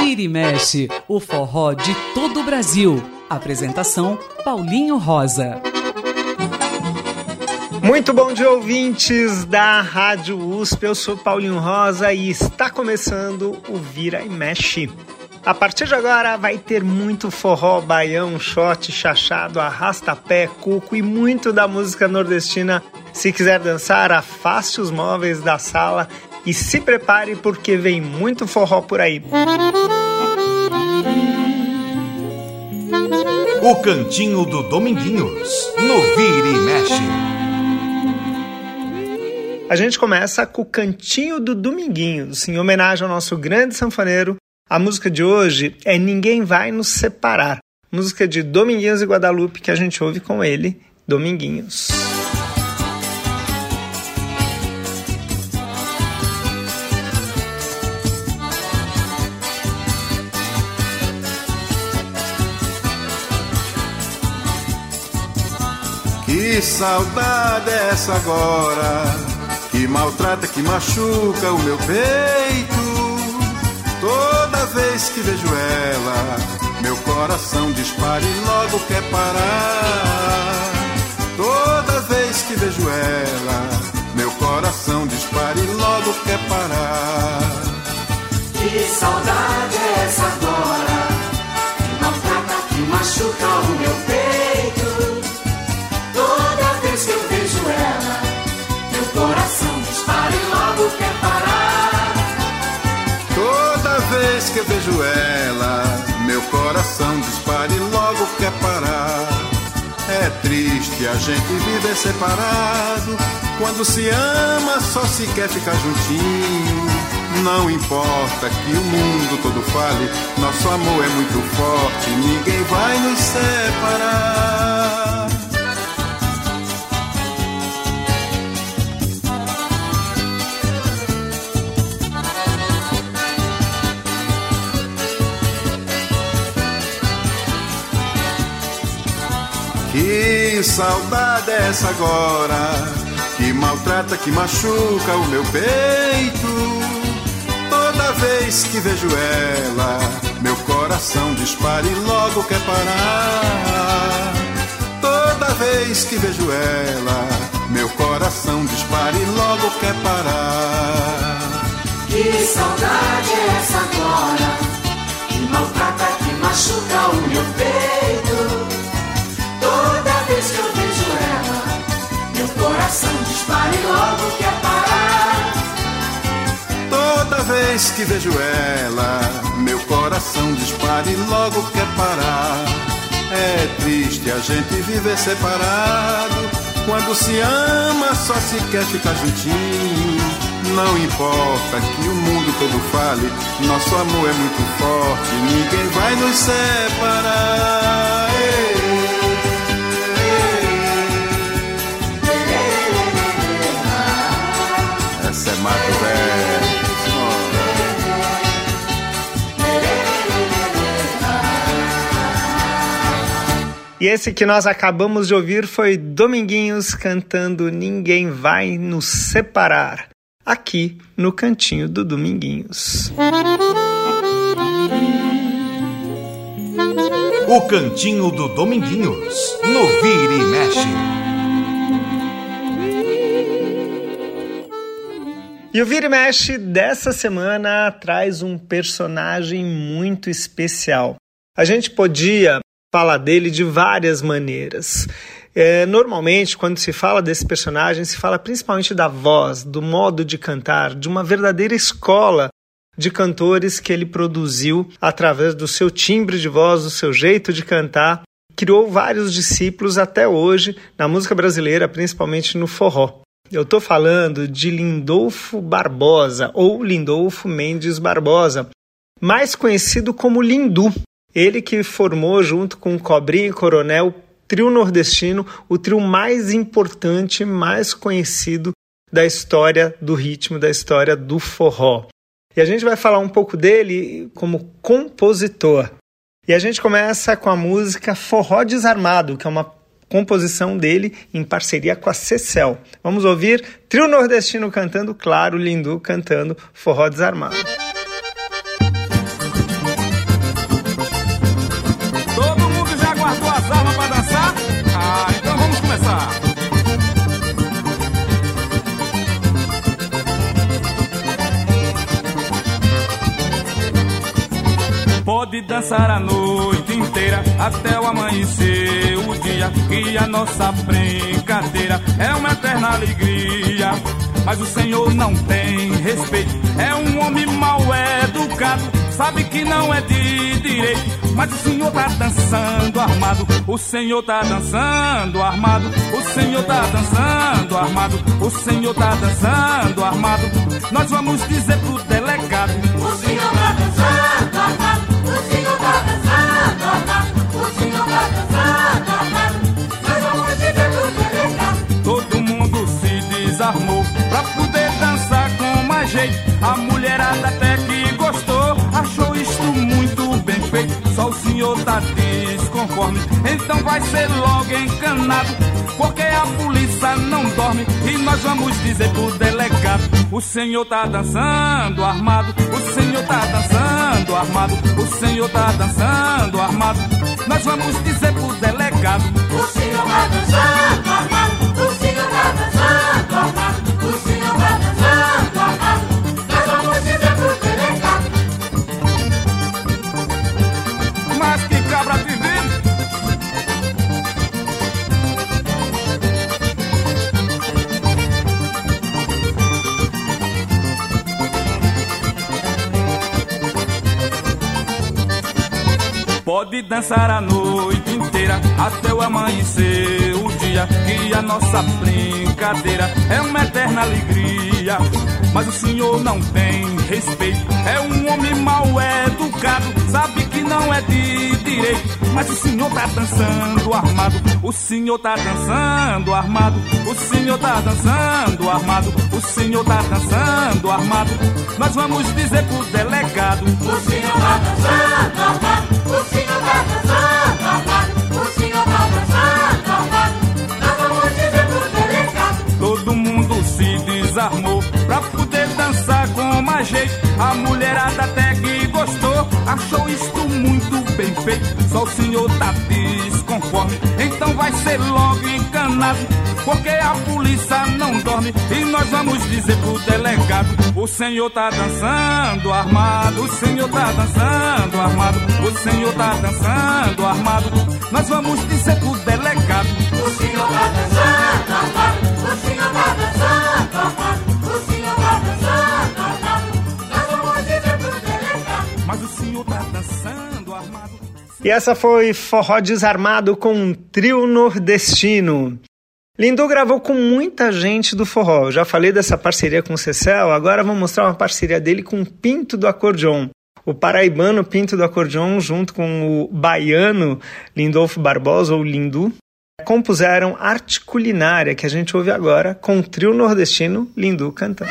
Vira e mexe, o forró de todo o Brasil. Apresentação Paulinho Rosa. Muito bom dia, ouvintes da Rádio USP. Eu sou Paulinho Rosa e está começando o Vira e Mexe. A partir de agora vai ter muito forró, baião, shot, chachado, arrasta-pé, cuco e muito da música nordestina. Se quiser dançar, afaste os móveis da sala e se prepare porque vem muito forró por aí. O Cantinho do Dominguinhos, no Vira e Mexe. A gente começa com o Cantinho do Dominguinhos, em homenagem ao nosso grande sanfoneiro. A música de hoje é Ninguém Vai Nos Separar, música de Dominguinhos e Guadalupe que a gente ouve com ele, Dominguinhos. Que saudade é essa agora que maltrata, que machuca o meu peito. Toda vez que vejo ela, meu coração dispara e logo quer parar. Toda vez que vejo ela, meu coração dispara e logo quer parar. Que saudade é essa agora que maltrata, que machuca o meu eu vejo ela, meu coração dispara e logo quer parar. É triste a gente viver separado. Quando se ama, só se quer ficar juntinho. Não importa que o mundo todo fale, nosso amor é muito forte, ninguém vai nos separar. Que saudade é essa agora que maltrata, que machuca o meu peito. Toda vez que vejo ela, meu coração dispara e logo quer parar. Toda vez que vejo ela, meu coração dispara e logo quer parar. Que saudade é essa agora que maltrata, que machuca o meu peito? Vez que vejo ela, meu coração dispara e logo quer parar. É triste a gente viver separado. Quando se ama, só se quer ficar juntinho. Não importa que o mundo todo fale, nosso amor é muito forte, ninguém vai nos separar. Essa é Mato Velho. E esse que nós acabamos de ouvir foi Dominguinhos cantando Ninguém Vai Nos Separar, aqui no cantinho do Dominguinhos. O Cantinho do Dominguinhos, no Vira e Mexe. E o Vira e Mexe dessa semana traz um personagem muito especial. A gente podia falar dele de várias maneiras. É, normalmente, quando se fala desse personagem, se fala principalmente da voz, do modo de cantar, de uma verdadeira escola de cantores que ele produziu através do seu timbre de voz, do seu jeito de cantar. Criou vários discípulos até hoje na música brasileira, principalmente no forró. Eu estou falando de Lindolfo Barbosa, ou Lindolfo Mendes Barbosa, mais conhecido como Lindu. Ele que formou, junto com Cobrinha e Coronel, trio nordestino, o trio mais importante, mais conhecido da história do ritmo, da história do forró. E a gente vai falar um pouco dele como compositor. E a gente começa com a música Forró Desarmado, que é uma composição dele em parceria com a Cecel. Vamos ouvir Trio Nordestino cantando, claro, Lindu cantando Forró Desarmado. Pode dançar a noite inteira até o amanhecer o dia que a nossa brincadeira é uma eterna alegria. Mas o Senhor não tem respeito, é um homem mal educado, sabe que não é de direito. Mas o Senhor tá dançando armado, o Senhor tá dançando armado, o Senhor tá dançando armado, o Senhor tá dançando armado. Nós vamos dizer pro até que gostou, achou isto muito bem feito. Só o senhor tá desconforme, então vai ser logo encanado. Porque a polícia não dorme e nós vamos dizer pro delegado: O senhor tá dançando armado, o senhor tá dançando armado, o senhor tá dançando armado. Nós vamos dizer pro delegado: O Senhor tá dançando armado. Pode dançar a noite inteira até o amanhecer o dia que a nossa brincadeira é uma eterna alegria. Mas o senhor não tem respeito, é um homem mal educado, sabe que não é de direito. Mas o senhor tá dançando armado, o senhor tá dançando armado, o senhor tá dançando armado, o senhor tá dançando armado. Nós vamos dizer pro delegado: O Senhor tá dançando armado. A mulherada até que gostou, achou isto muito bem feito. Só o senhor tá desconforme, então vai ser logo encanado. Porque a polícia não dorme e nós vamos dizer pro delegado: O senhor tá dançando armado, o senhor tá dançando armado, o senhor tá dançando armado. Nós vamos dizer pro delegado: O Senhor tá dançando E essa foi Forró Desarmado com um trio nordestino. Lindu gravou com muita gente do forró. Eu já falei dessa parceria com o Cecel, agora vou mostrar uma parceria dele com o Pinto do Acordeon. O paraibano Pinto do Acordeon, junto com o baiano Lindolfo Barbosa, ou Lindu, compuseram Arte Culinária, que a gente ouve agora, com o trio nordestino Lindu cantando.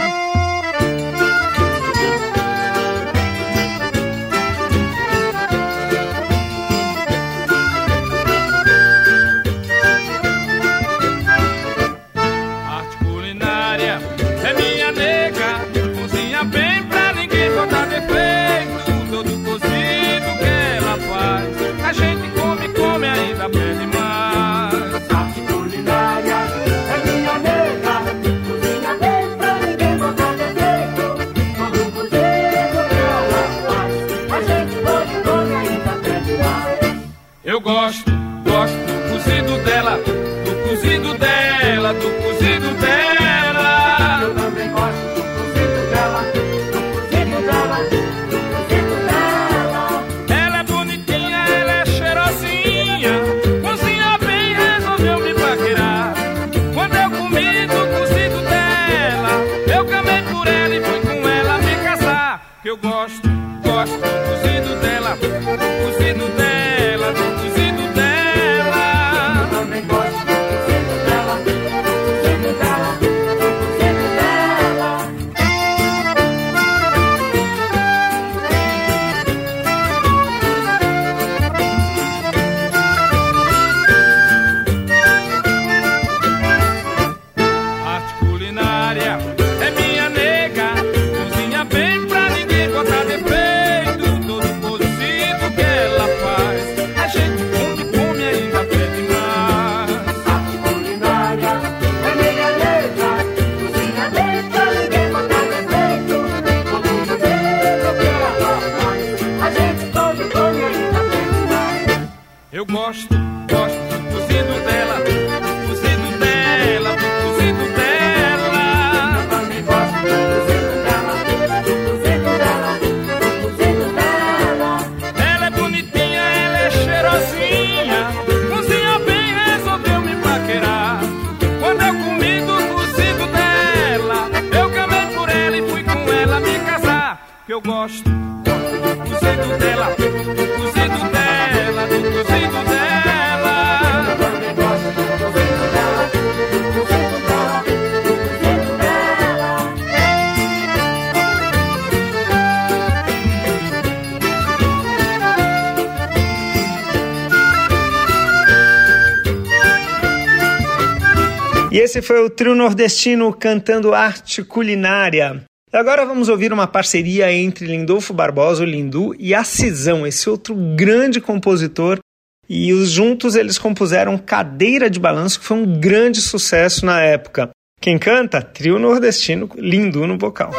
Esse foi o trio nordestino cantando arte culinária. E agora vamos ouvir uma parceria entre Lindolfo Barbosa, o Lindu, e a Cisão, esse outro grande compositor. E os juntos eles compuseram Cadeira de Balanço, que foi um grande sucesso na época. Quem canta? Trio nordestino, Lindu no vocal.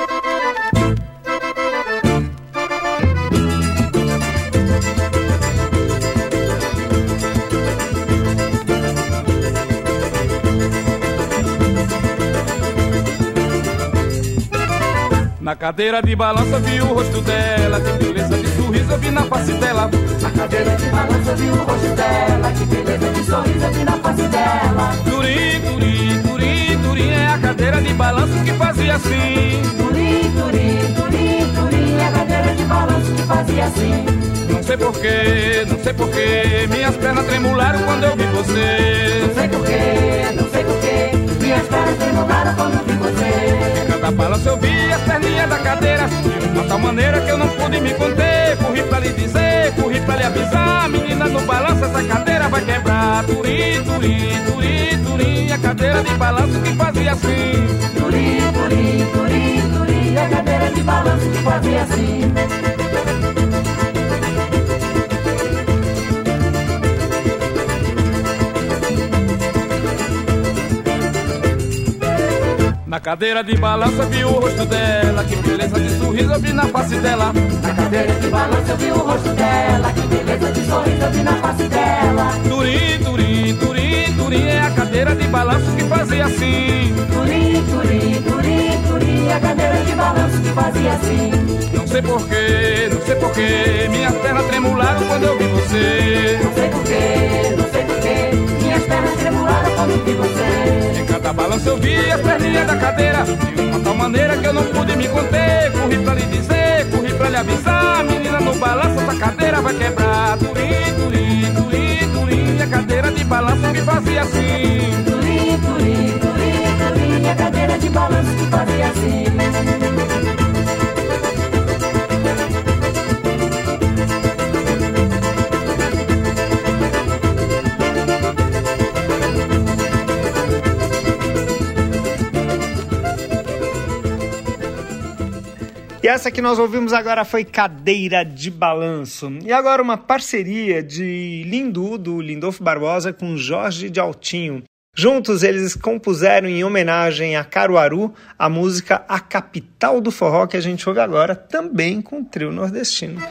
Na cadeira de balança vi o rosto dela, que beleza de sorriso eu vi na face dela. Na cadeira de balanço eu vi o rosto dela, que beleza de sorriso eu vi na face dela. Turim, turim, turim, turim, é a cadeira de balanço que fazia assim. Turim, turim, turim, turim, a cadeira de balanço que fazia assim. Não sei porquê, não sei porquê, minhas pernas tremularam quando eu vi você. Não sei porquê, não sei porquê, minhas pernas tremularam quando vi você. Cada balanço eu perninhas da cadeira. De tal maneira que eu não pude me conter. Corri pra lhe dizer, corri pra lhe avisar. Menina, no balanço essa cadeira vai quebrar. Turim, turim, turim, turim. A cadeira de balanço que fazia assim. Turim, turim, turim, turim, a cadeira de balanço que fazia assim. Na cadeira de balanço eu vi o rosto dela Que beleza de sorriso eu vi na face dela Na cadeira de balanço eu vi o rosto dela, que beleza de sorriso eu vi na face dela. Turim, turim, turim, turim É a cadeira de balanço que fazia assim Turim, turim, turim, turim, a cadeira de balanço que fazia assim. Não sei porquê, não sei porquê Minhas pernas tremularam quando eu vi você Não sei porquê, não pernas tremularam quando vi você. Em cada balanço eu vi as perninhas da cadeira. De uma tal maneira que eu não pude me conter. Corri pra lhe dizer, corri pra lhe avisar. Menina, no balanço essa cadeira vai quebrar. Turim, turim, turim, turim. A cadeira de balanço que fazia assim. Turim, turim, turim, turim, a cadeira de balanço que fazia assim. E essa que nós ouvimos agora foi Cadeira de Balanço. E agora uma parceria de Lindu, do Lindolfo Barbosa, com Jorge de Altinho. Juntos eles compuseram em homenagem a Caruaru a música A Capital do Forró, que a gente ouve agora, também com o trio nordestino.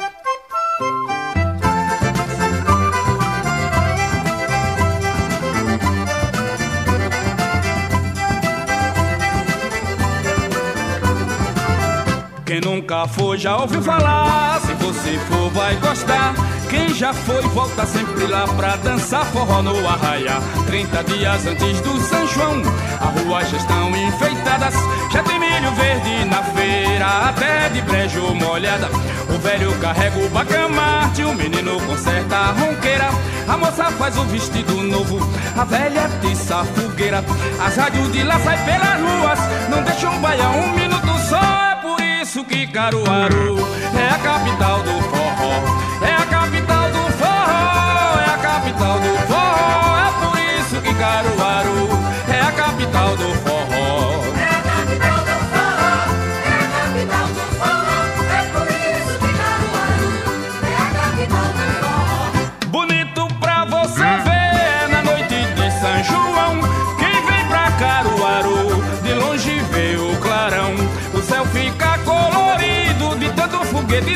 Quem nunca foi já ouviu falar, se você for vai gostar. Quem já foi volta sempre lá pra dançar forró no arraia. 30 dias antes do São João, as ruas já estão enfeitadas. Já tem milho verde na feira, até de brejo molhada. O velho carrega o bacamarte, o menino conserta a ronqueira. A moça faz o vestido novo, a velha tiça a fogueira. As rádios de lá saem pelas ruas, não deixam baiar um minuto isso que Caruaru é a capital do forró.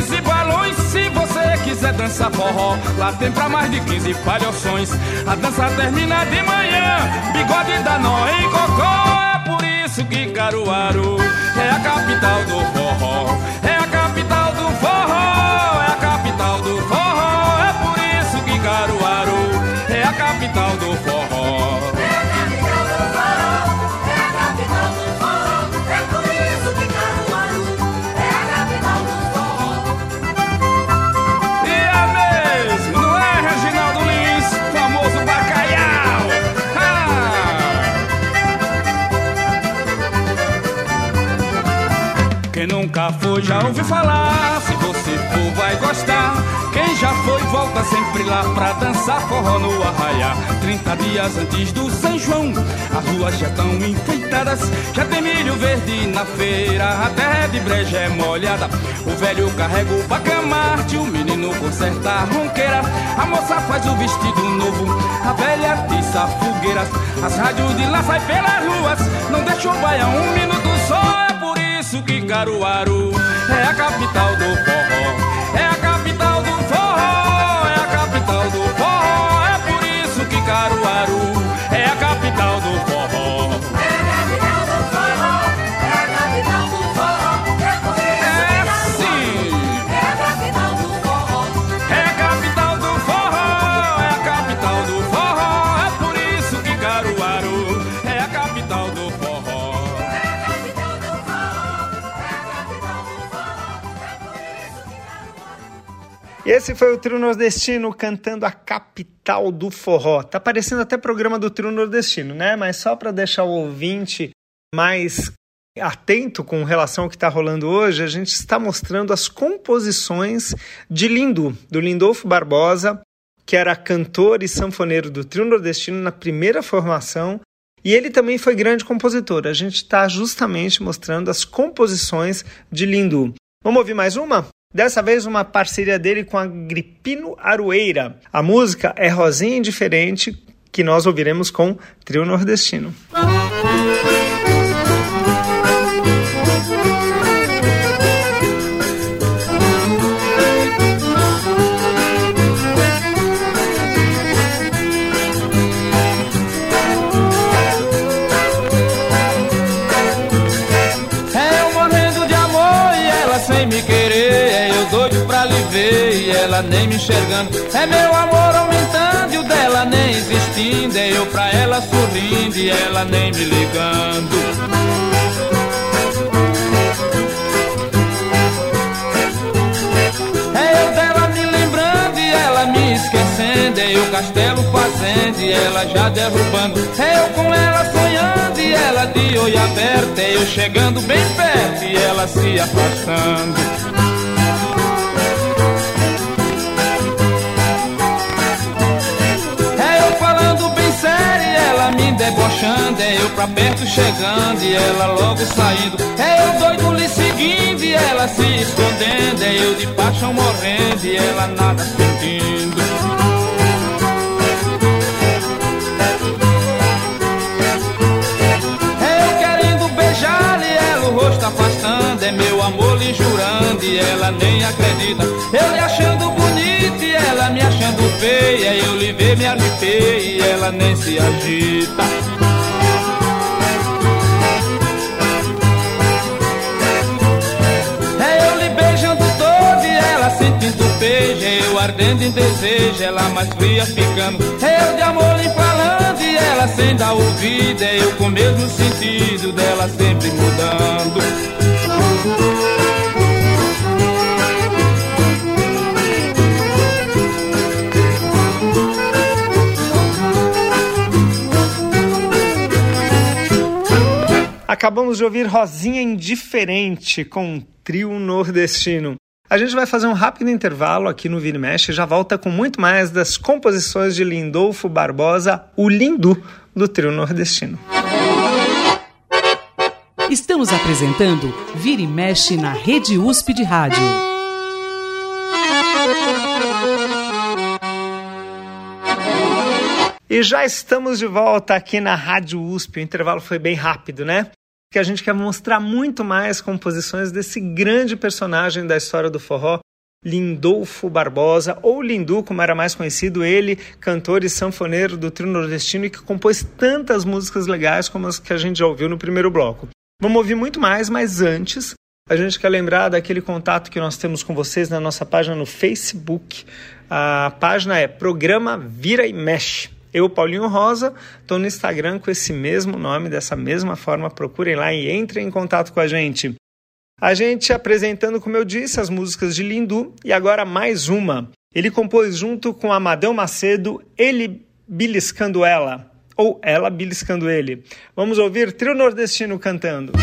Foguetes e balões. Se você quiser dançar forró, lá tem pra mais de 15 palhoções. A dança termina de manhã, bigode dá nó em cocó. É por isso que Caruaru é a capital do forró. É já ouviu falar. Se você for, vai gostar. Quem já foi, volta sempre lá pra dançar forró no arraiá. Trinta dias antes do São João, as ruas já estão enfeitadas. Já tem milho verde na feira, a terra de breja é molhada. O velho carrega o bacamarte, o menino conserta a ronqueira. A moça faz o vestido novo, a velha atiça fogueiras. As rádios de lá saem pelas ruas, não deixa o baião um minuto. É isso que Caruaru é a capital do forró. E esse foi o Trio Nordestino cantando a capital do forró. Tá parecendo até programa do Trio Nordestino, né? Mas só para deixar o ouvinte mais atento com relação ao que está rolando hoje, a gente está mostrando as composições de Lindu, do Lindolfo Barbosa, que era cantor e sanfoneiro do Trio Nordestino na primeira formação. E ele também foi grande compositor. A gente está justamente mostrando as composições de Lindu. Vamos ouvir mais uma? Dessa vez, uma parceria dele com a Gripino Arueira. A música é Rosinha Indiferente, que nós ouviremos com Trio Nordestino. É nem me enxergando. É meu amor aumentando e o dela nem existindo. É eu pra ela sorrindo e ela nem me ligando. É eu dela me lembrando e ela me esquecendo. É eu castelo fazendo e ela já derrubando. É eu com ela sonhando e ela de olho aberto. É eu chegando bem perto e ela se afastando. É eu pra perto chegando e ela logo saindo. É eu doido lhe seguindo e ela se escondendo. É eu de paixão morrendo e ela nada sentindo. É eu querendo beijar e ela o rosto afastando. É meu amor lhe jurando e ela nem acredita. Eu lhe achando bonito e ela me achando feia. Eu lhe ver, me arrepei e ela nem se agita. Ardendo em desejo, ela mais fria ficando. Eu de amor lhe falando e ela sem dar ouvido. É eu com o mesmo sentido dela sempre mudando. Acabamos de ouvir Rosinha Indiferente com Trio Nordestino. A gente vai fazer um rápido intervalo aqui no e Mexe e já volta com muito mais das composições de Lindolfo Barbosa, o Lindu, do Trio Nordestino. Estamos apresentando Vira e Mexe na Rede USP de Rádio. E já estamos de volta aqui na Rádio USP. O intervalo foi bem rápido, né? Que a gente quer mostrar muito mais composições desse grande personagem da história do forró, Lindolfo Barbosa, ou Lindu, como era mais conhecido, ele, cantor e sanfoneiro do trio nordestino e que compôs tantas músicas legais como as que a gente já ouviu no primeiro bloco. Vamos ouvir muito mais, mas antes, a gente quer lembrar daquele contato que nós temos com vocês na nossa página no Facebook. A página é Programa Vira e Mexe. Eu, Paulinho Rosa, estou no Instagram com esse mesmo nome, dessa mesma forma. Procurem lá e entrem em contato com a gente. A gente apresentando, como eu disse, as músicas de Lindu e agora mais uma. Ele compôs junto com Amadeu Macedo, Ele Beliscando Ela, ou Ela Beliscando Ele. Vamos ouvir Trio Nordestino cantando.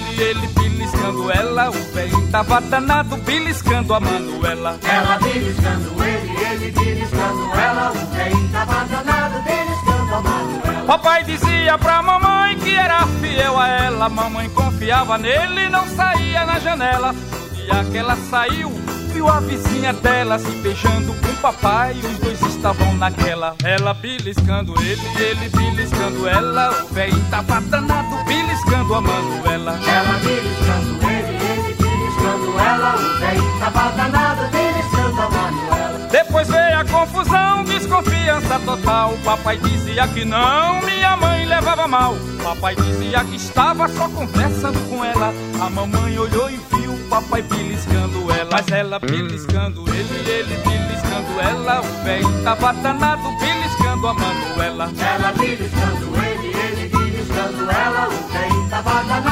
Ele, ele beliscando ela. O velho tava danado beliscando a Manuela. Ela beliscando ele, ele beliscando ela. O velho tava danado beliscando a Manuela. Papai dizia pra mamãe que era fiel a ela. Mamãe confiava nele e não saía na janela. No dia que ela saiu, viu a vizinha dela se beijando com o papai. Os dois estavam naquela. Ela beliscando ele, ele beliscando ela. O velho tava danado beliscando a Manuela. Ela beliscando ele, ele beliscando ela. O velho tava danado beliscando a Manuela. Depois veio a confusão, desconfiança total. Papai dizia que não, minha mãe levava mal. Papai dizia que estava só conversando com ela. A mamãe olhou e viu o papai beliscando ela. Mas ela beliscando ele, ele beliscando ela. O velho tava danado beliscando a Manuela. Ela beliscando ele, ele beliscando ela. O velho tava danado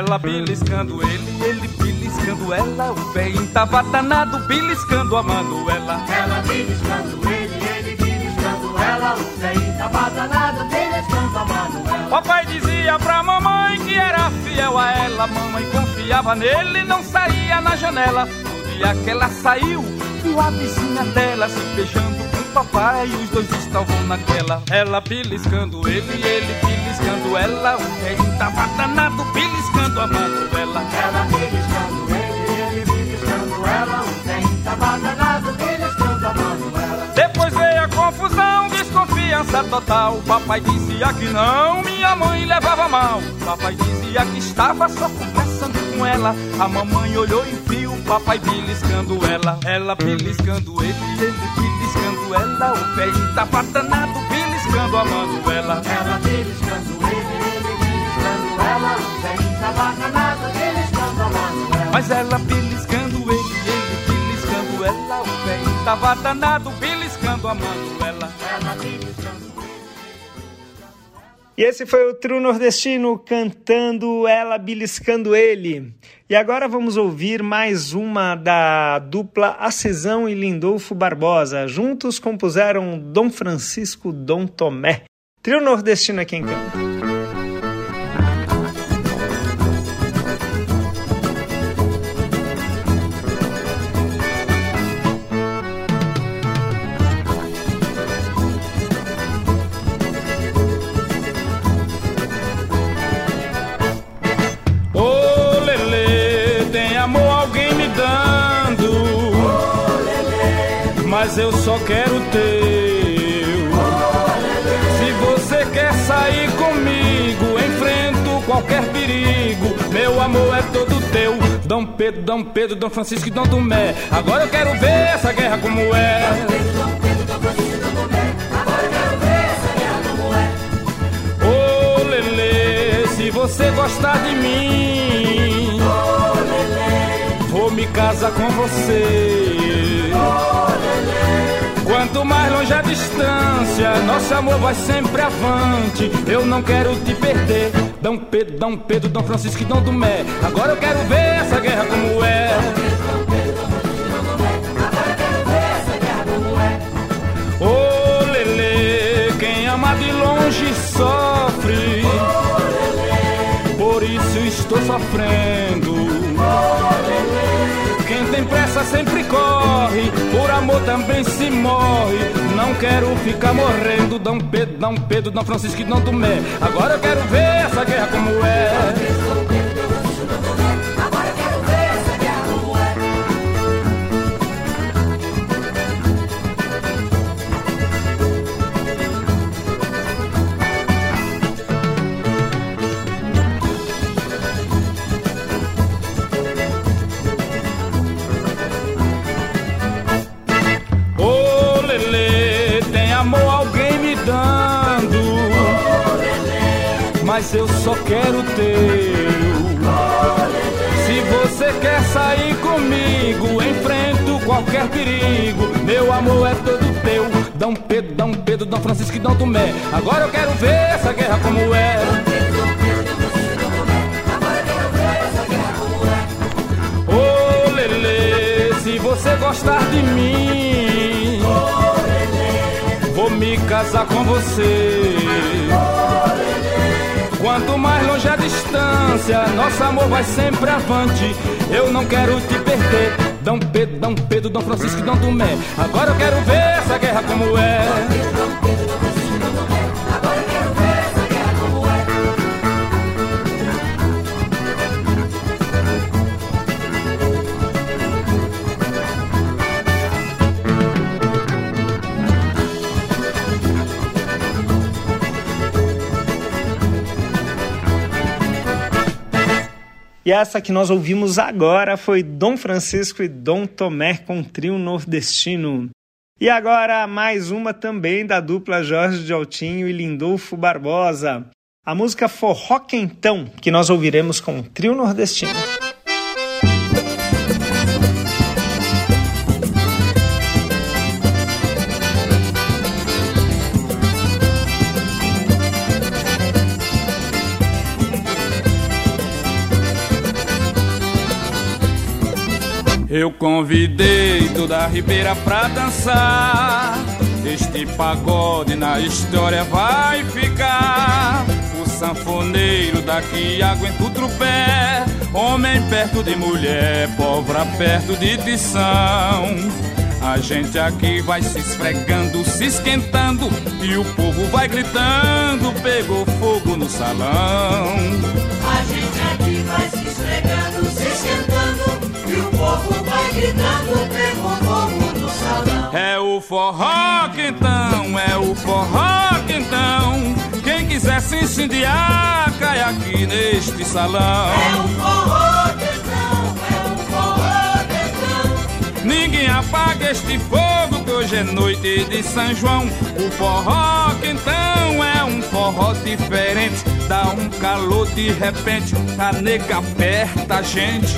Ela beliscando ele, ele beliscando ela. O velho tava danado beliscando a Manuela. Ela beliscando ele, ele beliscando ela. O velho tava danado beliscando a Manuela. Papai dizia pra mamãe que era fiel a ela. Mamãe confiava nele e não saía na janela. No dia que ela saiu, viu a vizinha dela se beijando com o papai. Os dois estavam naquela. Ela beliscando ele, ele beliscando ela. O velho tava danado beliscando a Manuela. Ela beliscando ele, ele beliscando ela. O velho tava danado beliscando a Manuela. Depois veio a confusão, desconfiança total. Papai dizia que não, minha mãe levava mal. Papai dizia que estava só conversando com ela. A mamãe olhou e viu o papai beliscando ela. Ela beliscando ele, ele beliscando ela. O velho tava danado beliscando a Manuela. Ela beliscando ele, ele tava danado beliscando a Manuela. Mas ela beliscando ele, ele beliscando ela. O velho tava danado beliscando a Manuela. Ela E esse foi o Trio Nordestino cantando ela, beliscando ele. E agora vamos ouvir mais uma da dupla Acesão e Lindolfo Barbosa. Juntos compuseram Dom Francisco Dom Tomé. Trio Nordestino é quem canta. Quero o teu. Se você quer sair comigo, enfrento qualquer perigo. Meu amor é todo teu. Dom Pedro, Dom Pedro, Dom Francisco e Dom Tomé. Agora eu quero ver essa guerra como é. Ô Lelê, se você gostar de mim, vou me casar com você. Quanto mais longe a distância, nosso amor vai sempre avante. Eu não quero te perder. Dom Pedro, Dom Pedro, Dom Francisco e Dom Tomé. Agora eu quero ver essa guerra como é. Corre, por amor também se morre. Não quero ficar morrendo. Dom Pedro, Dom Pedro, Dom Francisco e Dom Tomé. Agora eu quero ver essa guerra como é. Mas eu só quero teu. Se você quer sair comigo, enfrento qualquer perigo. Meu amor é todo teu. Dom Pedro, Dom Pedro, Dom Francisco e Dom Tomé. Agora eu quero ver essa guerra como é. Ô Lele, se você gostar de mim, vou me casar com você. Quanto mais longe a distância, nosso amor vai sempre avante. Eu não quero te perder. Dom Pedro, Dom Pedro, Dom Francisco Dom Tomé. Agora eu quero ver essa guerra como é. E essa que nós ouvimos agora foi Dom Francisco e Dom Tomé com trio nordestino. E agora mais uma também da dupla Jorge de Altinho e Lindolfo Barbosa. A música Forró Quentão, que nós ouviremos com trio nordestino. Eu convidei toda a Ribeira pra dançar. Este pagode na história vai ficar. O sanfoneiro daqui aguenta o trupé. Homem perto de mulher, pobre perto de tição. A gente aqui vai se esfregando, se esquentando. E o povo vai gritando: pegou fogo no salão. O povo vai gritando, pegou fogo no salão. É o forró quentão, é o forró quentão. Quem quiser se incendiar, cai aqui neste salão. É o forró quentão, é o forró quentão. Ninguém apaga este fogo que hoje é noite de São João. O forró quentão é um forró diferente. Dá um calor de repente, a nega aperta a gente.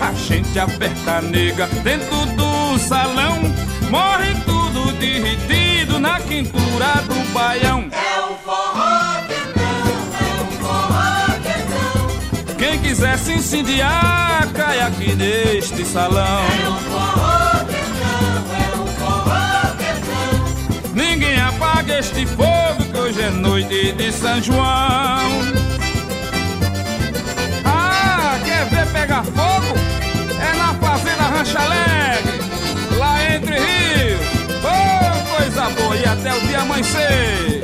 A gente aperta a nega dentro do salão. Morre tudo derretido na quintura do baião. É o forró quentão, é o forró quentão. Quem quiser se incendiar, cai aqui neste salão. É o forró quentão, é o forró quentão. Ninguém apaga este fogo que hoje é noite de São João. Fogo? É na fazenda Rancha Alegre, lá entre rios. Oh, coisa boa, e até o dia amanhecer.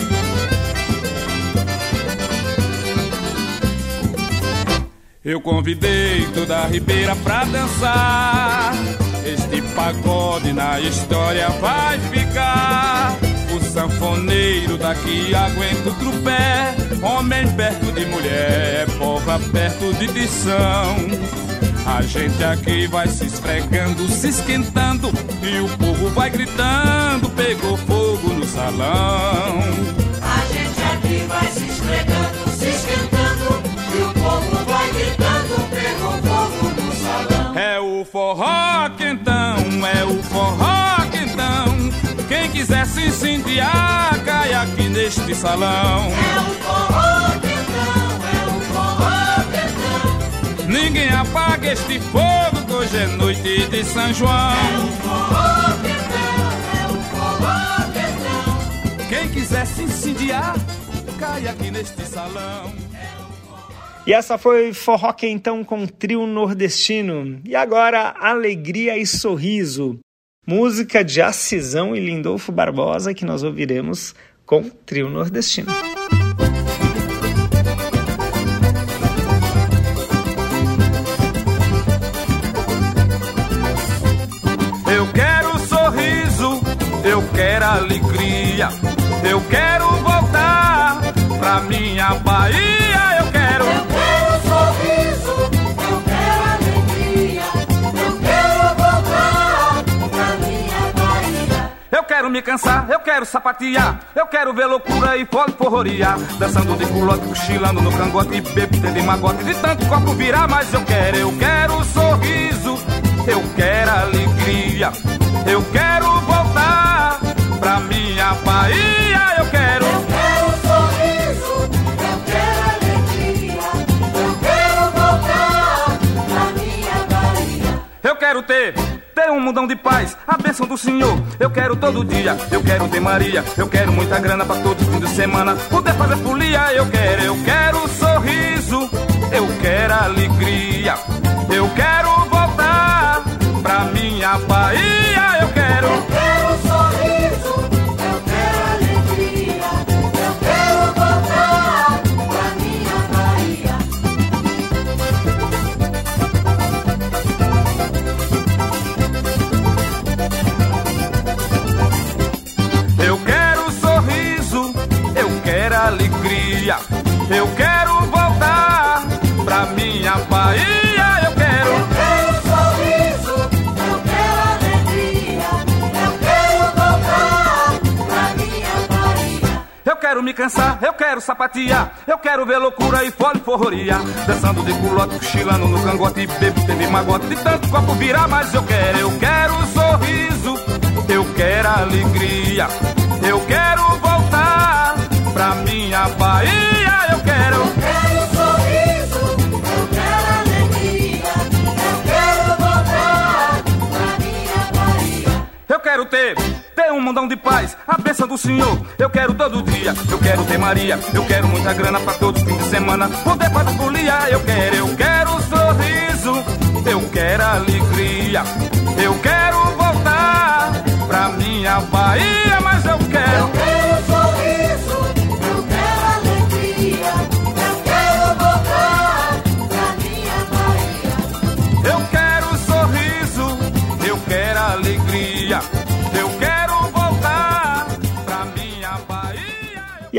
Eu convidei toda a Ribeira pra dançar. Este pagode na história vai ficar. O sanfoneiro daqui aguenta o trupé. Homem perto de mulher, povo perto de tição. A gente aqui vai se esfregando, se esquentando. E o povo vai gritando: pegou fogo no salão. A gente aqui vai se esfregando, se esquentando. E o povo vai gritando, pegou fogo no salão. É o forró quentão, é o forró quentão. Quem quiser se incendiar, cai aqui neste salão. É o forró Ninguém apaga este fogo, que hoje é noite de São João. É forró é forró quentão. Quem quiser se incendiar, cai aqui neste salão. E essa foi Forró Quentão com trio nordestino. E agora, Alegria e Sorriso. Música de Acisão e Lindolfo Barbosa que nós ouviremos com trio nordestino. Eu quero sorriso, eu quero alegria, eu quero voltar pra minha Bahia, eu quero. Eu quero sorriso, eu quero alegria. Eu quero voltar pra minha Bahia. Eu quero me cansar, eu quero sapatear, eu quero ver loucura e fole forroria. Dançando de culote, cochilando no cangote, bebo, de magote, de tanto copo virar, mas eu quero, eu quero sorriso, eu quero alegria, eu quero voltar pra minha Bahia, eu quero. Eu quero sorriso, eu quero alegria, eu quero voltar pra minha Bahia. Eu quero ter, ter um mundão de paz, a bênção do Senhor. Eu quero todo dia, eu quero ter Maria, eu quero muita grana pra todo fim de semana. Poder fazer folia, eu quero, eu quero sorriso, eu quero alegria, eu quero pra minha Bahia, quero me cansar, eu quero sapatear, eu quero ver loucura e fole forroria. Dançando de culote, cochilando no cangote, bebo, teve magote, de tanto copo virar, mas eu quero, eu quero sorriso, eu quero alegria, eu quero voltar pra minha Bahia, eu quero. Eu quero mundão de paz, a bênção do Senhor. Eu quero todo dia, eu quero ter Maria, eu quero muita grana pra todo fim de semana. Poder fazer folia, eu quero, eu quero sorriso, eu quero alegria, eu quero voltar pra minha Bahia, mas eu Eu quero.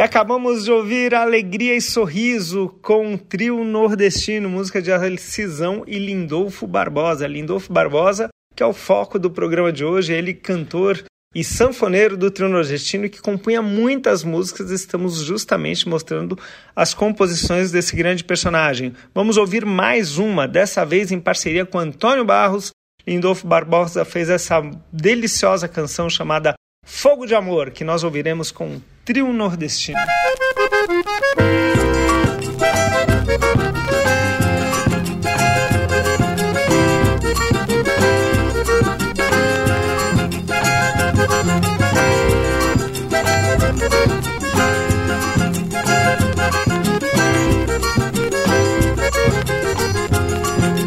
E acabamos de ouvir Alegria e Sorriso com o trio nordestino, música de Alcisão e Lindolfo Barbosa. Lindolfo Barbosa, que é o foco do programa de hoje, ele cantor e sanfoneiro do trio nordestino que compunha muitas músicas. Estamos justamente mostrando as composições desse grande personagem. Vamos ouvir mais uma, dessa vez em parceria com Antônio Barros. Lindolfo Barbosa fez essa deliciosa canção chamada Fogo de Amor, que nós ouviremos com trio nordestino.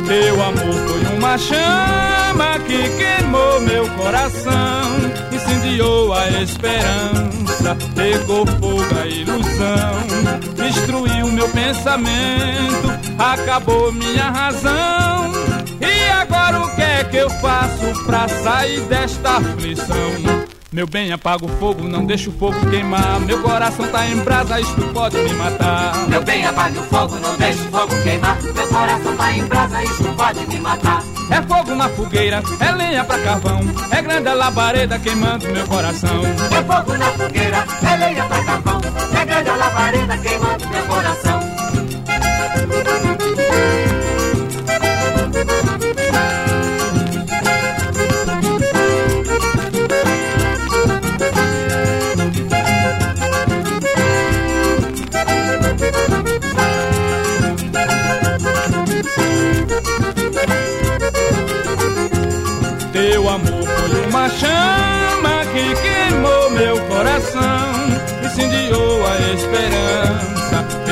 Teu amor foi uma chama que queimou meu coração, incendiou a esperança, pegou fogo a ilusão, destruiu meu pensamento, acabou minha razão. E agora o que é que eu faço pra sair desta aflição? Meu bem, apaga o fogo, não deixa o fogo queimar. Meu coração tá em brasa, isto pode me matar. Meu bem, apague o fogo, não deixe o fogo queimar. Meu coração tá em brasa, isso pode me matar. É fogo na fogueira, é lenha pra carvão. É grande a labareda queimando meu coração. É fogo na fogueira, é lenha pra carvão. É grande a labareda queimando meu coração.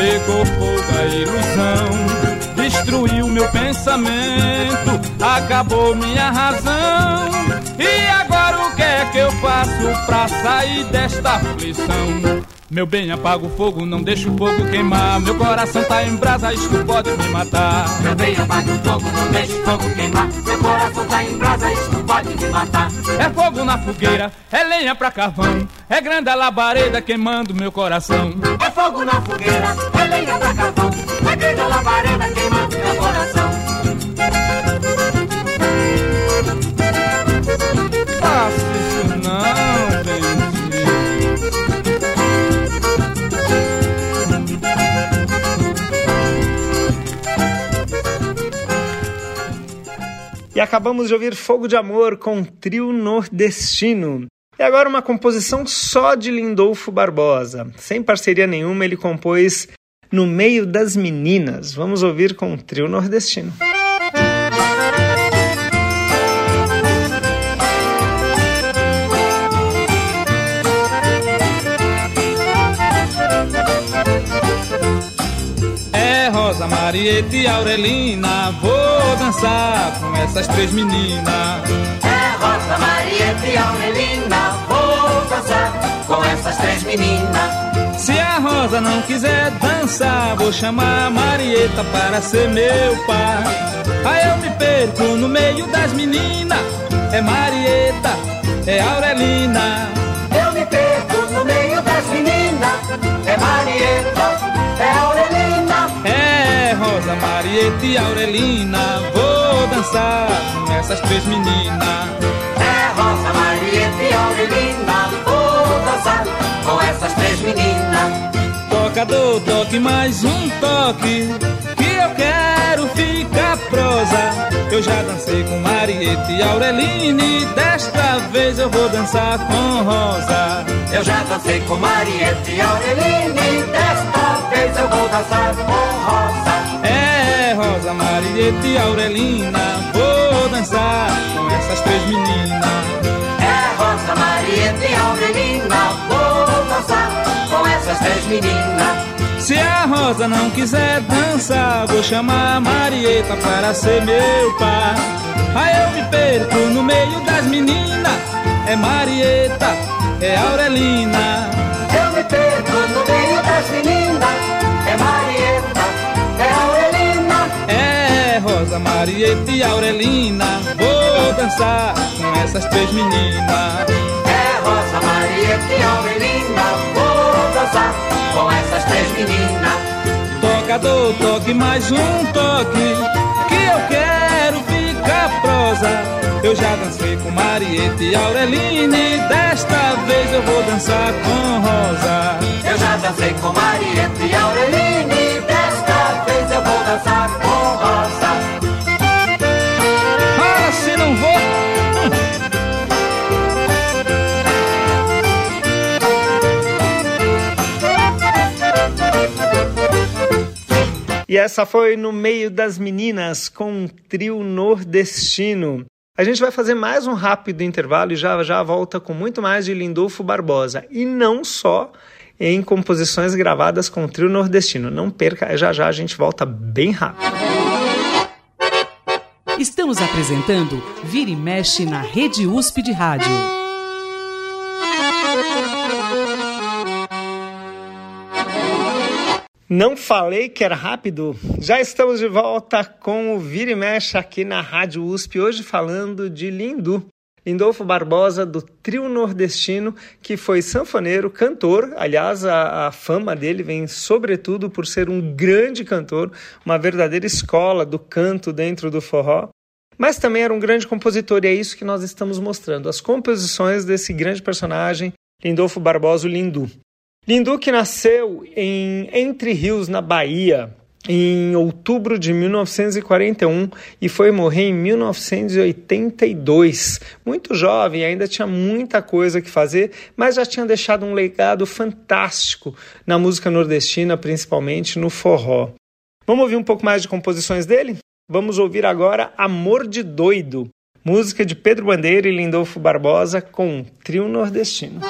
Pegou fogo a ilusão, destruiu meu pensamento, acabou minha razão. E agora o que é que eu faço pra sair desta aflição? Meu bem, apaga o fogo, não deixa o fogo queimar. Meu coração tá em brasa, isto pode me matar. Meu bem, apague o fogo, não deixe o fogo queimar. Meu coração tá em brasa, isso pode me matar. É fogo na fogueira, é lenha pra carvão. É grande a labareda queimando meu coração. É fogo na fogueira, é lenha pra carvão. É grande a labareda queimando meu coração. Acabamos de ouvir Fogo de Amor com Trio Nordestino. E agora uma composição só de Lindolfo Barbosa. Sem parceria nenhuma, ele compôs No Meio das Meninas. Vamos ouvir com Trio Nordestino. Marieta e Aurelina. Vou dançar com essas três meninas. É Rosa, Marieta e Aurelina. Vou dançar com essas três meninas. Se a Rosa não quiser dançar, vou chamar a Marieta para ser meu par. Aí eu me perco no meio das meninas. É Marieta, é Aurelina. Eu me perco no meio das meninas. É Marieta, Rosa, Marieta e Aurelina. Vou dançar com essas três meninas. É Rosa, Marieta e Aurelina. Vou dançar com essas três meninas. Tocador, toque mais um toque. Que eu quero ficar prosa. Eu já dancei com Marieta e Aurelina. E desta vez eu vou dançar com Rosa. Eu já dancei com Marieta e Aurelina. E desta vez eu vou dançar com Rosa. Rosa, Marieta e Aurelina. Vou dançar com essas três meninas. É Rosa, Marieta e Aurelina. Vou dançar com essas três meninas. Se a Rosa não quiser dançar, vou chamar a Marieta para ser meu par. Aí eu me perco no meio das meninas. É Marieta, é Aurelina. Eu me perco no meio das meninas. É Marieta. É Rosa, Marieta e Aurelina. Vou dançar com essas três meninas. É Rosa, Marieta e Aurelina. Vou dançar com essas três meninas. Tocador, toque mais um toque. Que eu quero ficar prosa. Eu já dancei com Marieta e Aurelina. E desta vez eu vou dançar com Rosa. Eu já dancei com Marieta e Aurelina. E desta vez eu vou dançar com E essa foi no meio das meninas com um trio nordestino. A gente vai fazer mais um rápido intervalo e já já volta com muito mais de Lindolfo Barbosa. E não só em composições gravadas com o trio nordestino. Não perca, já já a gente volta bem rápido. Estamos apresentando Vira e Mexe na Rede USP de Rádio. Não falei que era rápido? Já estamos de volta com o Vira e Mexe aqui na Rádio USP, hoje falando de Lindu. Lindolfo Barbosa, do trio nordestino, que foi sanfoneiro, cantor. Aliás, a, a, fama dele vem sobretudo por ser um grande cantor, uma verdadeira escola do canto dentro do forró. Mas também era um grande compositor, e é isso que nós estamos mostrando: as composições desse grande personagem, Lindolfo Barbosa, o Lindu. Lindu que nasceu em Entre Rios, na Bahia, em outubro de 1941 e foi morrer em 1982. Muito jovem, ainda tinha muita coisa que fazer, mas já tinha deixado um legado fantástico na música nordestina, principalmente no forró. Vamos ouvir um pouco mais de composições dele? Vamos ouvir agora Amor de Doido, música de Pedro Bandeira e Lindolfo Barbosa com trio nordestino.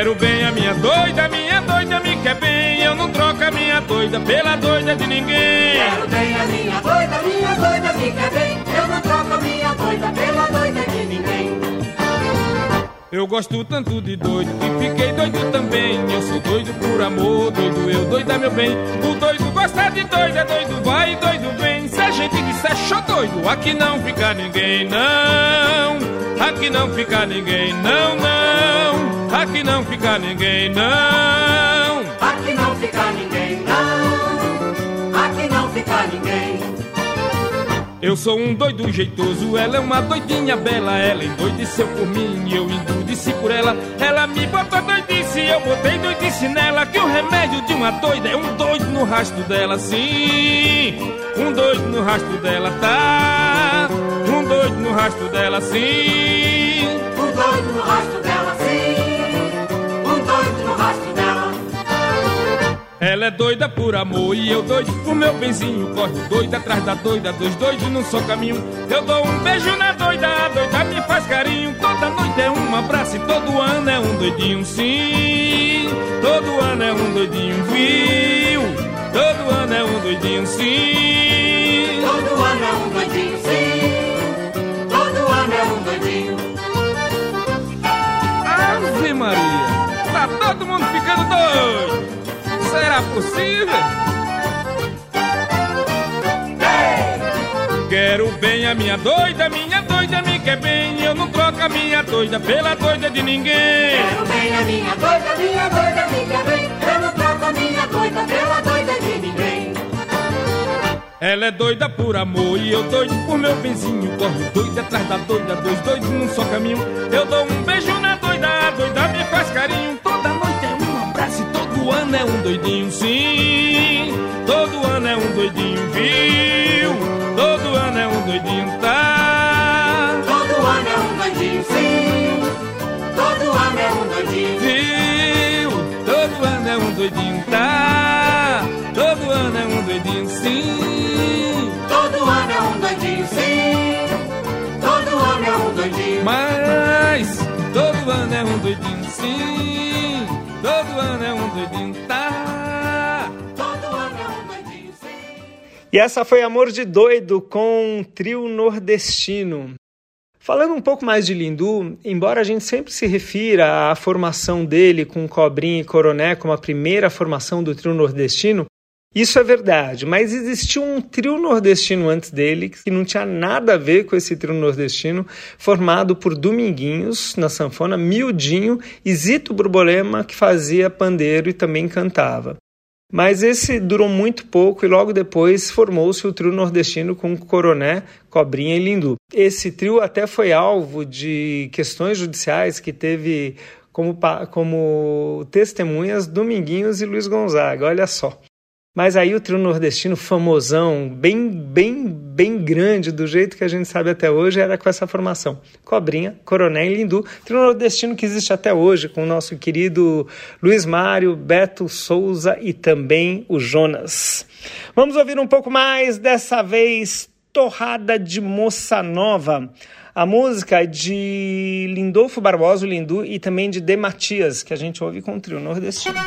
Quero bem a minha doida, minha doida me quer bem. Eu não troco a minha doida pela doida de ninguém. Quero bem a minha doida, minha doida me quer bem. Eu não troco a minha doida pela doida de ninguém. Eu gosto tanto de doido que fiquei doido também. Eu sou doido por amor, doido eu, doida meu bem. O doido gosta de doido, é doido vai, doido vem. Se a gente disser show doido, aqui não fica ninguém, não. Aqui não fica ninguém, não, não. Aqui não fica ninguém, não. Aqui não fica ninguém, não. Aqui não fica ninguém. Eu sou um doido jeitoso, ela é uma doidinha bela. Ela endoideceu por mim e eu endureci por ela. Ela me botou doidice, eu botei doidice nela. Que o remédio de uma doida é um doido no rastro dela, sim. Um doido no rastro dela, tá? Um doido no rastro dela, sim. Um doido no rastro Ela é doida por amor e eu doido por meu benzinho. Corre doida atrás da doida, dois doidos num só caminho. Eu dou um beijo na doida, a doida me faz carinho. Toda noite é um abraço e todo ano é um doidinho, sim. Todo ano é um doidinho, viu? Todo ano é um doidinho, sim. Todo ano é um doidinho, sim. Todo ano é um doidinho. Ave Maria, tá todo mundo ficando doido. Será possível? Quero bem a minha doida, minha doida me quer bem. Eu não troco a minha doida pela doida de ninguém. Quero bem a minha doida, minha doida me quer bem. Eu não troco a minha doida pela doida de ninguém. Ela é doida por amor e eu doido por meu benzinho. Corre doida atrás da doida, dois doidos num só caminho. Eu dou um beijo na doida, a doida me faz carinho. Toda todo ano é um doidinho, sim. Todo ano é um doidinho, viu? Todo ano é um doidinho, tá? Todo ano é um doidinho, sim. Todo ano é um doidinho. Viu? Todo ano é um doidinho, tá? Todo ano é um doidinho, sim. Todo ano é um doidinho, sim. Todo ano é um doidinho. Mas todo ano é um doidinho, sim. E essa foi Amor de Doido com um trio nordestino. Falando um pouco mais de Lindu, embora a gente sempre se refira à formação dele com Cobrinha e Coroné como a primeira formação do trio nordestino, isso é verdade, mas existiu um trio nordestino antes dele que não tinha nada a ver com esse trio nordestino, formado por Dominguinhos na sanfona, Miudinho e Zito Borbolema, que fazia pandeiro e também cantava. Mas esse durou muito pouco e logo depois formou-se o trio nordestino com Coroné, Cobrinha e Lindu. Esse trio até foi alvo de questões judiciais que teve como, como testemunhas Dominguinhos e Luiz Gonzaga, olha só. Mas aí o trio nordestino famosão, bem, bem, bem grande, do jeito que a gente sabe até hoje, era com essa formação. Cobrinha, Coroné e Lindu. Trio nordestino que existe até hoje, com o nosso querido Luiz Mário, Beto Souza e também o Jonas. Vamos ouvir um pouco mais, dessa vez, Torrada de Moça Nova. A música é de Lindolfo Barbosa, Lindu, e também de De Matias, que a gente ouve com o trio nordestino.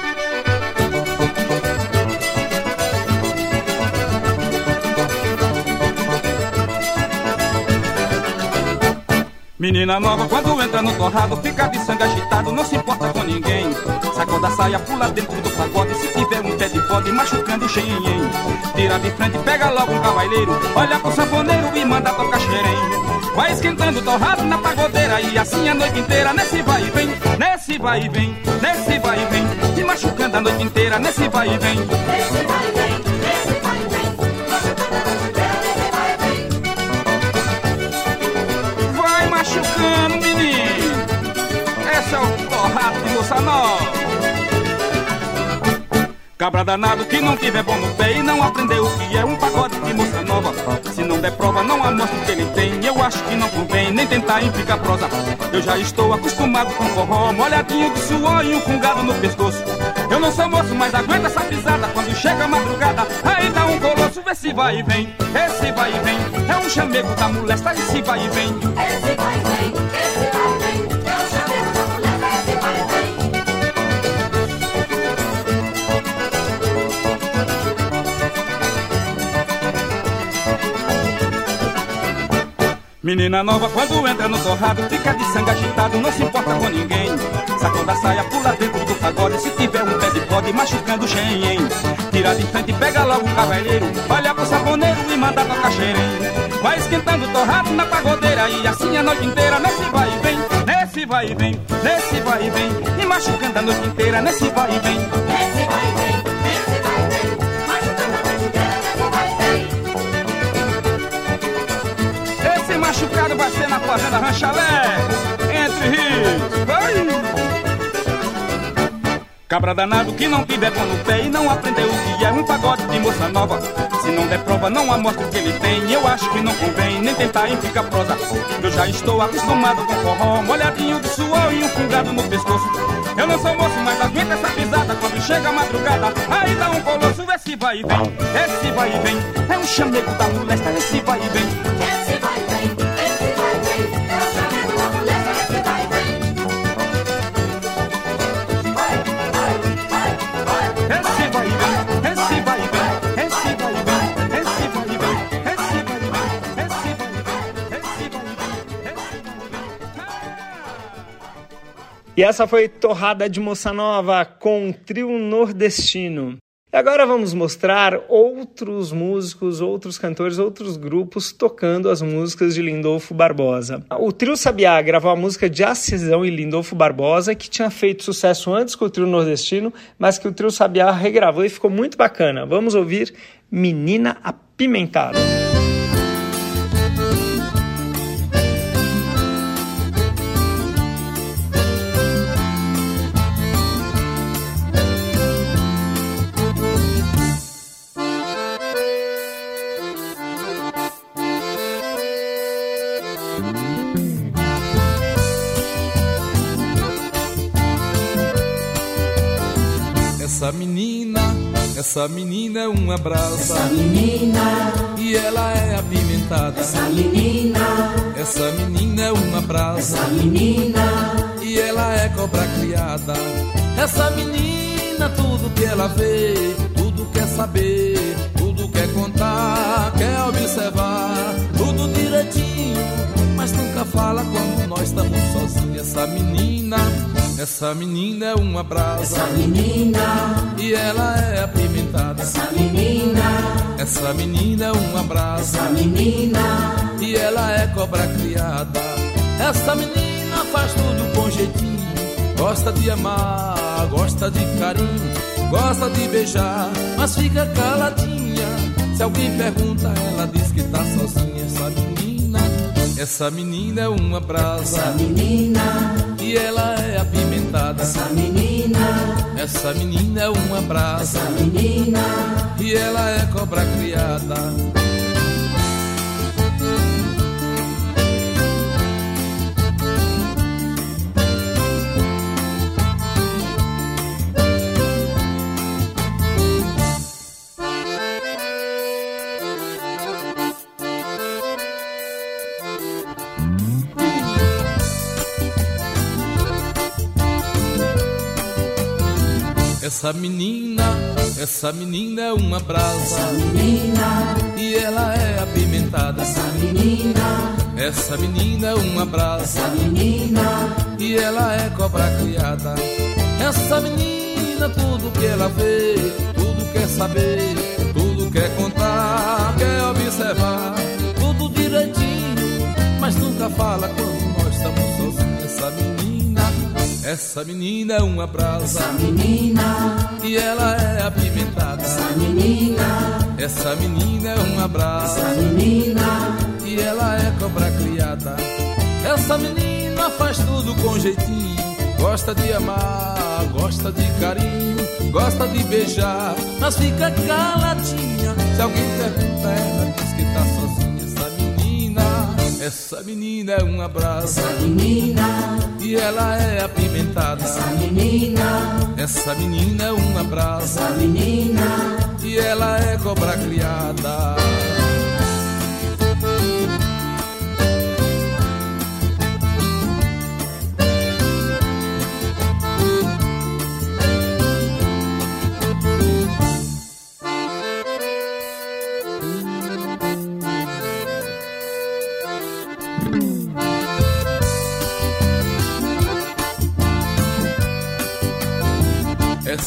Menina nova, quando entra no torrado, fica de sangue agitado, não se importa com ninguém. Sacoda a saia, pula dentro do pagode, se tiver um pé de bode, machucando o xenhen. Tira de frente, pega logo um cavaleiro, olha pro sanfoneiro e manda tocar xerém. Vai esquentando o torrado na pagodeira e assim a noite inteira, nesse vai e vem, nesse vai e vem, nesse vai e vem. E machucando a noite inteira, nesse vai e vem. Esse vai e vem, moça nova. Cabra danado que não tiver bom no pé e não aprendeu o que é um pagode de moça nova. Se não der prova, não amostra o que ele tem. Eu acho que não convém nem tentar implicar prosa. Eu já estou acostumado com forró, molhadinho de suor e um fungado no pescoço. Eu não sou moço, mas aguento essa pisada. Quando chega a madrugada, aí dá um colosso, vê se vai e vem. Esse vai e vem, é um chamego da molesta, esse vai e vem. Esse vai e vem, Menina nova, quando entra no torrado, fica de sangue agitado, não se importa com ninguém. Sacou da saia, pula dentro do pagode, se tiver um pé de bode, machucando o xenhen. Tira de frente, pega logo o cavaleiro, olha pro saboneiro e manda tocar xerém. Vai esquentando o torrado na pagodeira e assim a noite inteira, nesse vai e vem, nesse vai e vem, nesse vai e vem. E machucando a noite inteira, nesse vai e vem. Esse vai e vem, madrugada, ranchalé, entre rios. Vai! Cabra danado que não tiver pão no pé e não aprendeu o que é um pagode de moça nova. Se não der prova, não amostra o que ele tem. Eu acho que não convém nem tentar implicar prosa. Eu já estou acostumado com forró, molhadinho de suor e um fungado no pescoço. Eu não sou moço, mas aguento essa pisada quando chega a madrugada. Aí dá um colosso, esse vai e vem, esse vai e vem. É um chamego da molesta, esse vai e vem. Vai esse E essa foi Torrada de Moça Nova com trio nordestino. E agora vamos mostrar outros músicos, outros cantores, outros grupos tocando as músicas de Lindolfo Barbosa. O trio Sabiá gravou a música de Acisão e Lindolfo Barbosa, que tinha feito sucesso antes com o trio nordestino, mas que o trio Sabiá regravou e ficou muito bacana. Vamos ouvir Menina Apimentada. Essa menina é uma brasa. Essa menina, e ela é apimentada. essa menina, Essa menina é uma brasa. Essa menina, e ela é cobra criada. Essa menina, tudo que ela vê, tudo quer saber, tudo quer contar, quer observar, mas nunca fala quando nós estamos sozinhos. Essa menina, essa menina é uma brasa essa menina, e ela é apimentada. essa menina, Essa menina é uma brasa essa menina, e ela é cobra criada. Essa menina faz tudo com jeitinho. Gosta de amar, gosta de carinho, gosta de beijar, mas fica caladinha. Se alguém pergunta, ela diz que tá sozinha. Essa menina, essa menina é uma essa brasa menina, e ela é apimentada. essa menina, Essa menina é uma brasa. Essa menina, e ela é cobra criada. Essa menina, essa menina é uma brasa. Essa menina, e ela é apimentada. essa menina, Essa menina é uma brasa. Essa menina, e ela é cobra criada. Essa menina, tudo que ela vê, tudo quer saber, tudo quer contar, quer observar, tudo direitinho, mas nunca fala essa menina é uma brasa. Essa menina, e ela é apimentada. essa menina, Essa menina é uma brasa. Essa menina, e ela é cobra criada. Essa menina faz tudo com jeitinho, gosta de amar, gosta de carinho, gosta de beijar, mas fica caladinha. Se alguém pergunta, ela diz que tá sozinha. Essa menina, essa menina é uma brasa. Essa menina, e ela é apimentada. essa menina, Essa menina é uma brasa essa menina, e ela é cobra criada.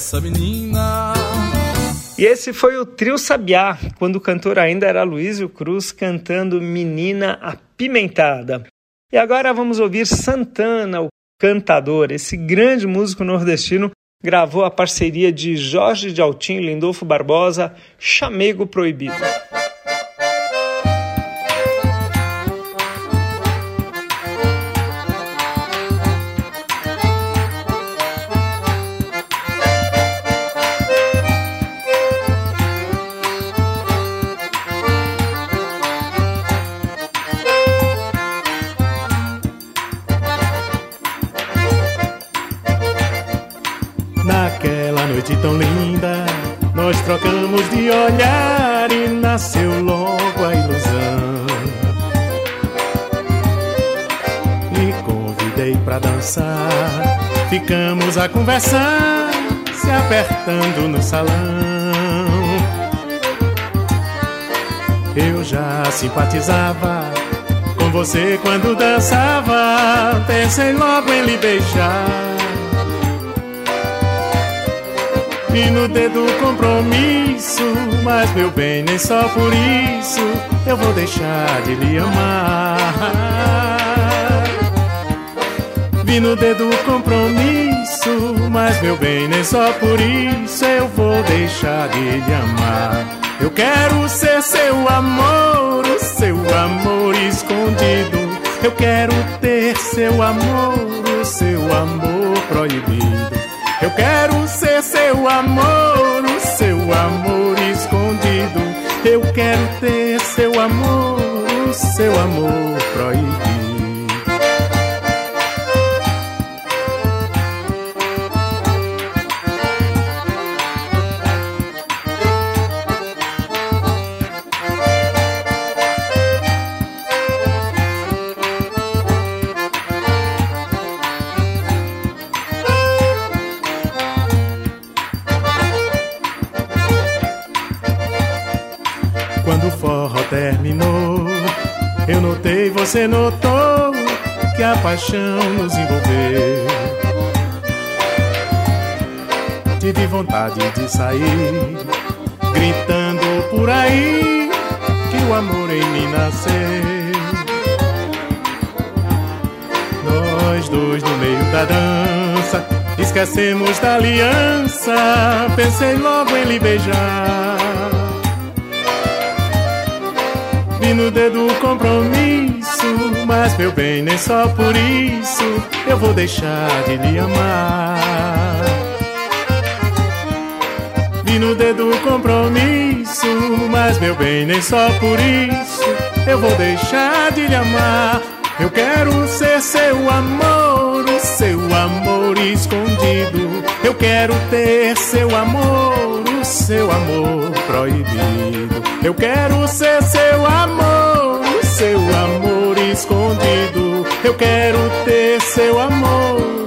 Essa menina E esse foi o Trio Sabiá, quando o cantor ainda era Luísio Cruz cantando Menina Apimentada. E agora vamos ouvir Santana, o cantador, esse grande músico nordestino, gravou a parceria de Jorge de Altim e Lindolfo Barbosa, Chamego Proibido. Nós trocamos de olhar e nasceu logo a ilusão. Lhe convidei pra dançar, ficamos a conversar, se apertando no salão. Eu já simpatizava com você quando dançava, pensei logo em lhe beijar. E no dedo compromisso, mas meu bem, nem só por isso eu vou deixar de lhe amar. Vi no dedo compromisso, mas meu bem, nem só por isso eu vou deixar de lhe amar. Eu quero ser seu amor, o seu amor escondido. Eu quero ter seu amor, o seu amor proibido. Eu quero ser seu amor, o seu amor escondido. Eu quero ter seu amor, o seu amor proibido. Você notou que a paixão nos envolveu. Tive vontade de sair, gritando por aí que o amor em mim nasceu. Nós dois no meio da dança, esquecemos da aliança. Pensei logo em lhe beijar. Vi no dedo o compromisso mas meu bem, nem só por isso eu vou deixar de lhe amar. Vi no dedo o compromisso, mas meu bem, nem só por isso eu vou deixar de lhe amar. Eu quero ser seu amor, o seu amor escondido. Eu quero ter seu amor, o seu amor proibido. Eu quero ser seu amor, o seu amor Eu quero ter seu amor,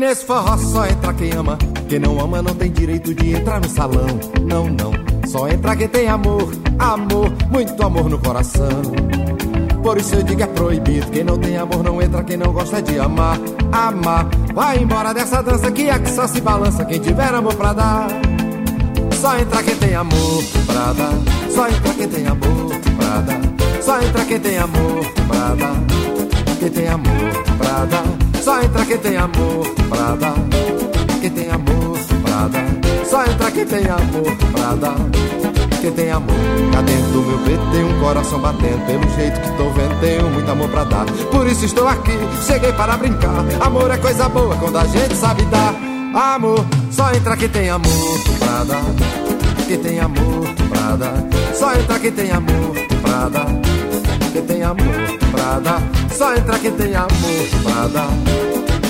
nesse forró só entra quem ama. Quem não ama não tem direito de entrar no salão. Não, não. Só entra quem tem amor, amor, muito amor no coração. Por isso eu digo é proibido. Quem não tem amor não entra, quem não gosta de amar, amar. Vai embora dessa dança que aqui só se balança quem tiver amor pra dar. Só entra quem tem amor pra dar. Só entra quem tem amor pra dar. Só entra quem tem amor pra dar. Quem tem amor pra dar. Só entra quem tem amor pra dar. Quem tem amor pra dar. Só entra quem tem amor pra dar. Quem tem amor, cá dentro do meu peito tem um coração batendo. Pelo jeito que tô vendo, tenho muito amor pra dar. Por isso estou aqui, cheguei para brincar. Amor é coisa boa quando a gente sabe dar. Amor, só entra quem tem amor pra dar. Quem tem amor pra dar. Só entra quem tem amor pra dar. Quem tem amor pra dar. Só entra quem tem amor pra dar.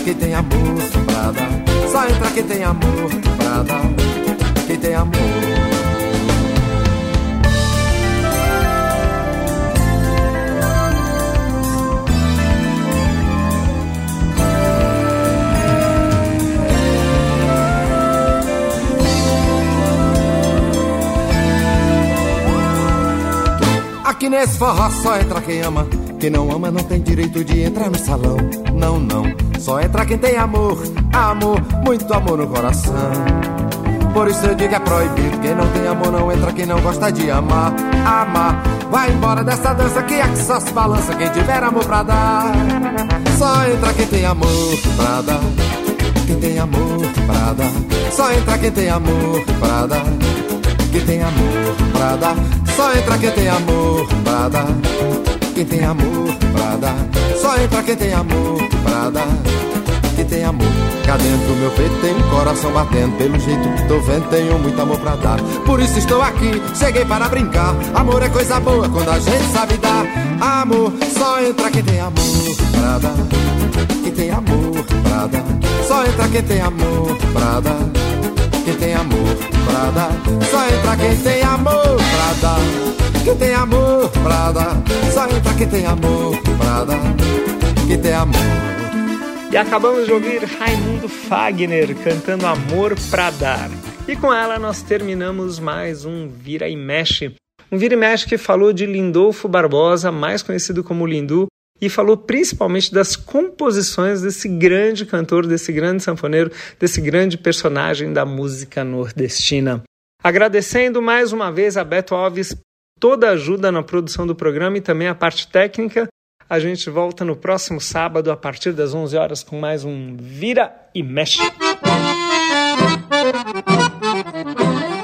Quem tem amor pra dar. Só entra quem tem amor pra dar. Quem tem amor. Aqui nesse forró só entra quem ama. Quem não ama não tem direito de entrar no salão. Não, não. Só entra quem tem amor. Amor, muito amor no coração. Por isso eu digo é proibido. Quem não tem amor não entra. Quem não gosta de amar, amar. Vai embora dessa dança que aqui só se balança. Quem tiver amor pra dar. Só entra quem tem amor pra dar. Quem tem amor pra dar. Só entra quem tem amor pra dar. Quem tem amor pra dar. Só entra quem tem amor pra dar. quem tem amor pra dar. Só entra quem tem amor pra dar. Quem tem amor, cá dentro do meu peito tem um coração batendo. Pelo jeito que tô vendo, tenho muito amor pra dar. Por isso estou aqui, cheguei para brincar. Amor é coisa boa quando a gente sabe dar. Amor, só entra quem tem amor pra dar. Quem tem amor pra dar. Só entra quem tem amor pra dar. Quem tem amor pra dar. Só entra quem tem amor pra dar. Quem tem amor pra dar. Só entra quem tem amor pra dar. Quem tem amor. E acabamos de ouvir Raimundo Fagner cantando Amor pra Dar. E com ela nós terminamos mais um Vira e Mexe. Um Vira e Mexe que falou de Lindolfo Barbosa, mais conhecido como Lindu, e falou principalmente das composições desse grande cantor, desse grande sanfoneiro, desse grande personagem da música nordestina. Agradecendo mais uma vez a Beto Alves toda a ajuda na produção do programa e também a parte técnica. A gente volta no próximo sábado a partir das 11 horas com mais um Vira e Mexe.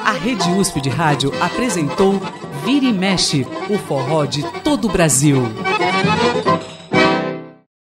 A Rede USP de Rádio apresentou Vira e Mexe, o forró de todo o Brasil.